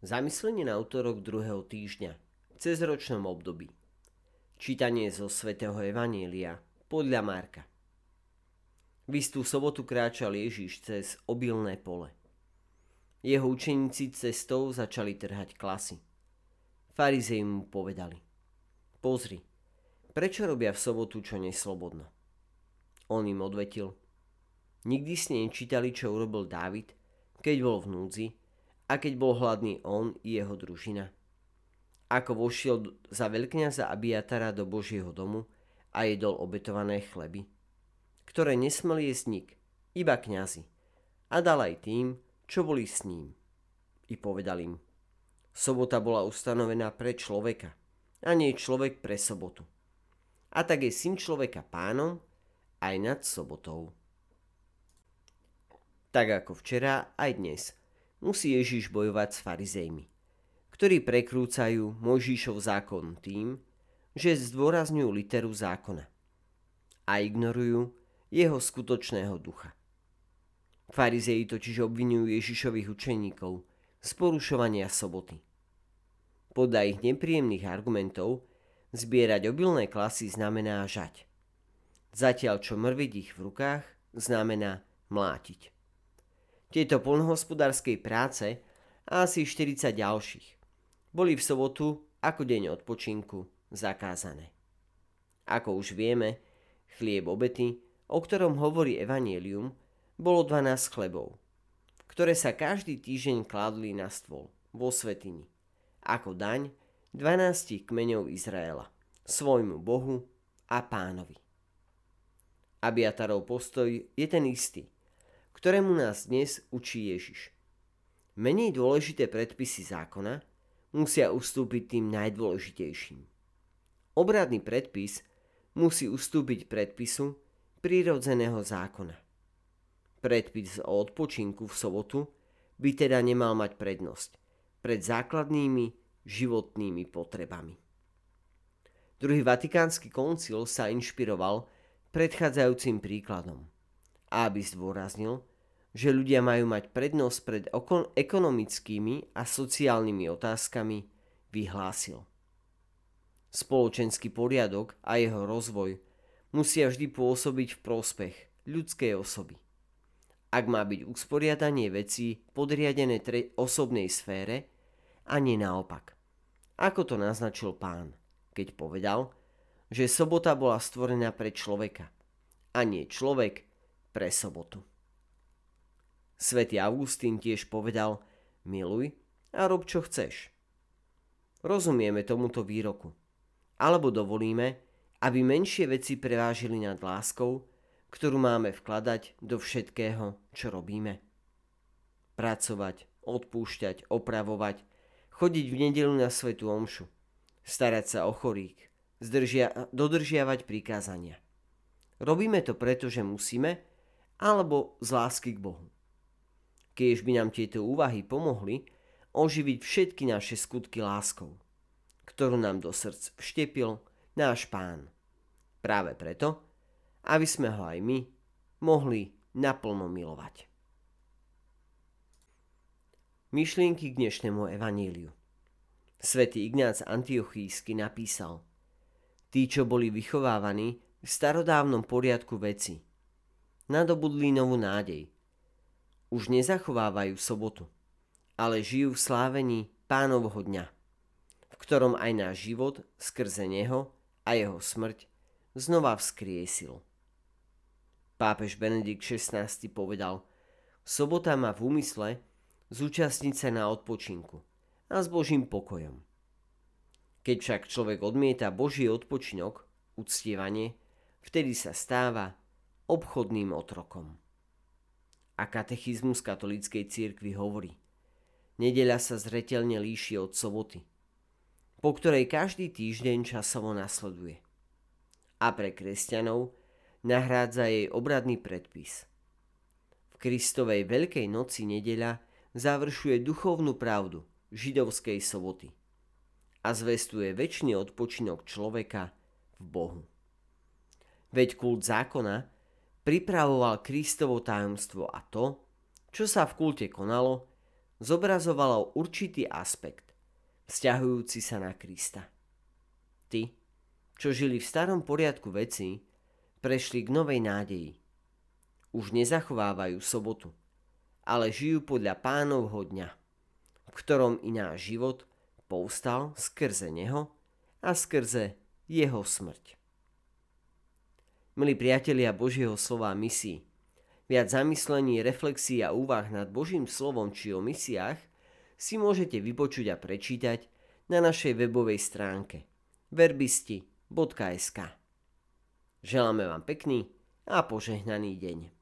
Zamyslenie na útorok druhého týždňa cezročnom období. Čítanie zo svätého Evanielia podľa Marka. V istú sobotu kráčal Ježiš cez obilné pole. Jeho učeníci cestou začali trhať klasy. Farizei mu povedali. Pozri, prečo robia v sobotu čo neslobodno? On im odvetil. Nikdy ste nečítali, čo urobil Dávid, keď bol v núdzi a keď bol hladný on i jeho družina. Ako vošiel za veľkňaza Abiatara do Božieho domu a jedol obetované chleby, ktoré nesmel jesť nik, iba kňazi, a dal aj tým, čo boli s ním. I povedal im, sobota bola ustanovená pre človeka, a nie človek pre sobotu. A tak je syn človeka pánom aj nad sobotou. Tak ako včera, aj dnes – musí Ježiš bojovať s farizejmi, ktorí prekrúcajú Mojžišov zákon tým, že zdôrazňujú literu zákona a ignorujú jeho skutočného ducha. Farizeji totiž obvinujú Ježišových učeníkov z porušovania soboty. Podľa ich nepríjemných argumentov zbierať obilné klasy znamená žať. Zatiaľ čo mrviť ich v rukách znamená mlátiť tieto polnohospodárskej práce a asi 40 ďalších boli v sobotu ako deň odpočinku zakázané. Ako už vieme, chlieb obety, o ktorom hovorí Evangelium, bolo 12 chlebov, ktoré sa každý týždeň kladli na stôl vo svetini, ako daň 12 kmeňov Izraela, svojmu Bohu a pánovi. Abiatarov postoj je ten istý – ktorému nás dnes učí Ježiš. Menej dôležité predpisy zákona musia ustúpiť tým najdôležitejším. Obradný predpis musí ustúpiť predpisu prírodzeného zákona. Predpis o odpočinku v sobotu by teda nemal mať prednosť pred základnými životnými potrebami. Druhý vatikánsky koncil sa inšpiroval predchádzajúcim príkladom, aby zdôraznil, že ľudia majú mať prednosť pred ekonomickými a sociálnymi otázkami, vyhlásil. Spoločenský poriadok a jeho rozvoj musia vždy pôsobiť v prospech ľudskej osoby. Ak má byť usporiadanie vecí podriadené tre- osobnej sfére a nie naopak. Ako to naznačil pán, keď povedal, že sobota bola stvorená pre človeka a nie človek pre sobotu. Svetý Augustín tiež povedal, miluj a rob čo chceš. Rozumieme tomuto výroku. Alebo dovolíme, aby menšie veci prevážili nad láskou, ktorú máme vkladať do všetkého, čo robíme. Pracovať, odpúšťať, opravovať, chodiť v nedelu na svetu omšu, starať sa o chorých, zdržia, dodržiavať prikázania. Robíme to preto, že musíme, alebo z lásky k Bohu keď by nám tieto úvahy pomohli oživiť všetky naše skutky láskou, ktorú nám do srdc vštepil náš pán. Práve preto, aby sme ho aj my mohli naplno milovať. Myšlienky k dnešnému evaníliu Svetý Ignác Antiochísky napísal Tí, čo boli vychovávaní v starodávnom poriadku veci, nadobudli novú nádej – už nezachovávajú sobotu, ale žijú v slávení pánovho dňa, v ktorom aj náš život skrze neho a jeho smrť znova vzkriesil. Pápež Benedikt XVI povedal, sobota má v úmysle zúčastniť sa na odpočinku a s Božím pokojom. Keď však človek odmieta Boží odpočinok, uctievanie, vtedy sa stáva obchodným otrokom a katechizmus katolíckej cirkvi hovorí. Nedeľa sa zretelne líši od soboty, po ktorej každý týždeň časovo nasleduje. A pre kresťanov nahrádza jej obradný predpis. V Kristovej Veľkej noci nedeľa završuje duchovnú pravdu židovskej soboty a zvestuje väčší odpočinok človeka v Bohu. Veď kult zákona pripravoval Kristovo tajomstvo a to, čo sa v kulte konalo, zobrazovalo určitý aspekt, vzťahujúci sa na Krista. Tí, čo žili v starom poriadku veci, prešli k novej nádeji. Už nezachovávajú sobotu, ale žijú podľa pánovho dňa, v ktorom i náš život povstal skrze neho a skrze jeho smrť. Milí priatelia Božieho slova misií, viac zamyslení, reflexí a úvah nad Božím slovom či o misiách si môžete vypočuť a prečítať na našej webovej stránke verbisti.sk. Želáme vám pekný a požehnaný deň.